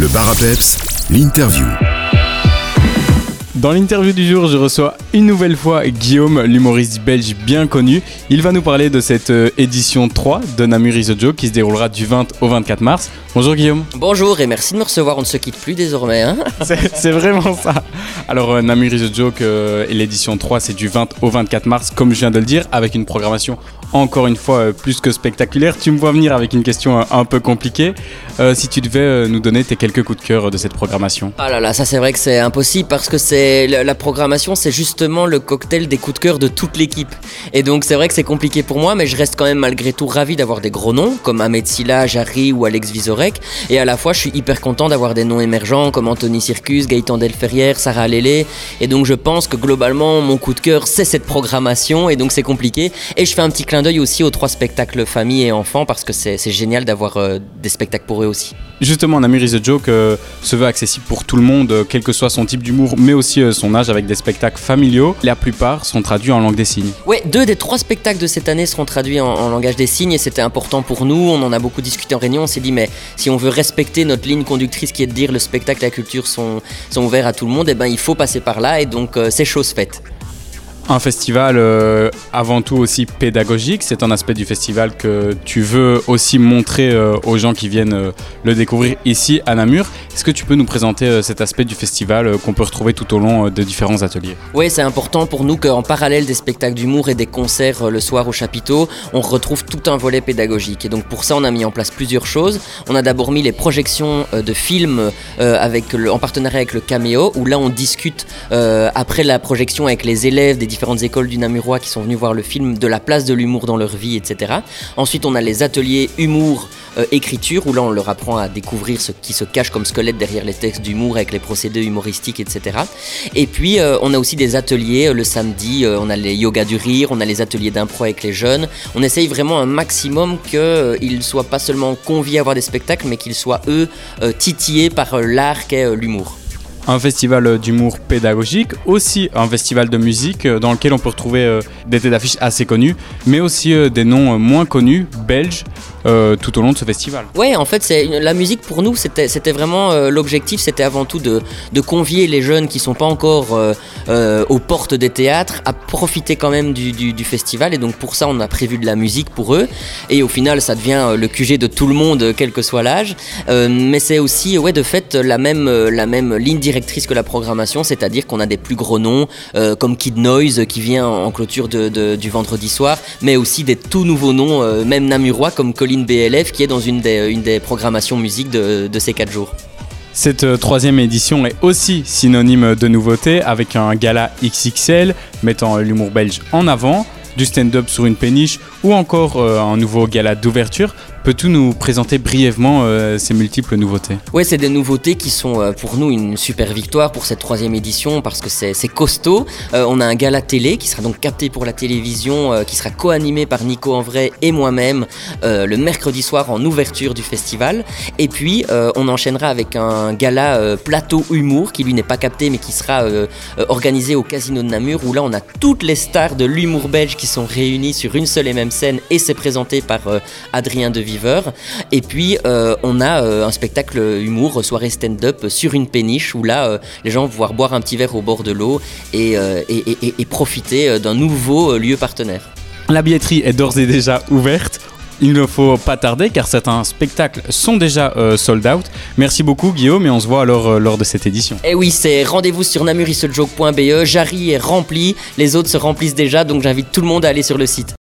Le bar à peps, l'interview. Dans l'interview du jour, je reçois une nouvelle fois Guillaume, l'humoriste belge bien connu. Il va nous parler de cette euh, édition 3 de Namur is a Joke qui se déroulera du 20 au 24 mars. Bonjour Guillaume. Bonjour et merci de me recevoir, on ne se quitte plus désormais. Hein C'est vraiment ça. Alors euh, Namur is a Joke euh, et l'édition 3 c'est du 20 au 24 mars comme je viens de le dire avec une programmation encore une fois euh, plus que spectaculaire. Tu me vois venir avec une question un peu compliquée. Euh, si tu devais euh, nous donner tes quelques coups de cœur de cette programmation. Ah là là, ça c'est vrai que c'est impossible parce que c'est la, la programmation, c'est justement le cocktail des coups de cœur de toute l'équipe. Et donc c'est vrai que c'est compliqué pour moi, mais je reste quand même malgré tout ravi d'avoir des gros noms comme Ahmed Silla, Jarry ou Alex Vizorek. Et à la fois, je suis hyper content d'avoir des noms émergents comme Anthony Circus, Gaëtan Delferrière, Sarah Lélé. Et donc je pense que globalement, mon coup de cœur, c'est cette programmation et donc c'est compliqué. Et je fais un petit clin d'œil aussi aux trois spectacles famille et enfants parce que c'est génial d'avoir euh, des spectacles pour eux aussi. Justement, Namur is a Joke euh, se veut accessible pour tout le monde, euh, quel que soit son type d'humour, mais aussi euh, son âge, avec des spectacles familiaux. La plupart sont traduits en langue des signes. Ouais, deux des trois spectacles de cette année seront traduits en, en langage des signes et c'était important pour nous. On en a beaucoup discuté en réunion. On s'est dit, mais si on veut respecter notre ligne conductrice qui est de dire le spectacle et la culture sont, sont ouverts à tout le monde, eh ben, il faut passer par là et donc c'est chose faite. Un festival euh, avant tout aussi pédagogique, c'est un aspect du festival que tu veux aussi montrer euh, aux gens qui viennent euh, le découvrir ici à Namur. Est-ce que tu peux nous présenter cet aspect du festival qu'on peut retrouver tout au long euh, de différents ateliers? Oui, c'est important pour nous qu'en parallèle des spectacles d'humour et des concerts le soir au chapiteau, on retrouve tout un volet pédagogique. Et donc pour ça, on a mis en place plusieurs choses. On a d'abord mis les projections de films avec en partenariat avec le Caméo, où là on discute après la projection avec les élèves des différentes écoles du Namurois qui sont venus voir le film de la place de l'humour dans leur vie, etc. Ensuite, on a les ateliers humour. euh, écriture où là on leur apprend à découvrir ce qui se cache comme squelette derrière les textes d'humour avec les procédés humoristiques etc. Et puis euh, on a aussi des ateliers euh, le samedi, on a les yoga du rire, on a les ateliers d'impro avec les jeunes. On essaye vraiment un maximum qu'ils ne soient pas seulement conviés à voir des spectacles, mais qu'ils soient eux titillés par l'art qu'est l'humour. Un festival d'humour pédagogique, aussi un festival de musique euh, dans lequel on peut retrouver euh, des têtes d'affiche assez connues, mais aussi euh, des noms moins connus, belges, euh, tout au long de ce festival. Ouais, en fait, c'est la musique pour nous, c'était vraiment euh, l'objectif, c'était avant tout de, convier les jeunes qui sont pas encore euh, aux portes des théâtres à profiter quand même du, festival. Et donc pour ça, on a prévu de la musique pour eux. Et au final, ça devient le QG de tout le monde, quel que soit l'âge. Mais c'est aussi, ouais, de fait, la même la même ligne directrice que la programmation, c'est-à-dire qu'on a des plus gros noms comme Kid Noise qui vient en clôture du vendredi soir, mais aussi des tout nouveaux noms, même namurois comme Colin BLF qui est dans une des, programmations musique de, de ces quatre jours. Cette euh, troisième édition est aussi synonyme de nouveauté avec un gala XXL mettant euh, l'humour belge en avant, du stand-up sur une péniche ou encore euh, un nouveau gala d'ouverture. Peux-tu nous présenter brièvement euh, ces multiples nouveautés? Ouais, c'est des nouveautés qui sont euh, pour nous une super victoire pour cette troisième édition parce que c'est costaud. Euh, on a un gala télé qui sera donc capté pour la télévision, qui sera co-animé par Nico Envray et moi-même le mercredi soir en ouverture du festival. Et puis on enchaînera avec un gala plateau humour qui lui n'est pas capté mais qui sera organisé au Casino de Namur où là on a toutes les stars de l'humour belge qui sont réunies sur une seule et même scène et c'est présenté par Adrien de Et puis euh, on a euh, un spectacle humour, soirée stand-up sur une péniche où là euh, les gens vont pouvoir boire un petit verre au bord de l'eau et, euh, et- et- et- et profiter d'un nouveau lieu partenaire. La billetterie est d'ores et déjà ouverte. Il ne faut pas tarder car certains spectacles sont déjà euh, sold out. Merci beaucoup Guillaume et on se voit alors euh, lors de cette édition. Et oui, c'est rendez-vous sur namurissejoke.be, Jarry est rempli, les autres se remplissent déjà, donc j'invite tout le monde à aller sur le site.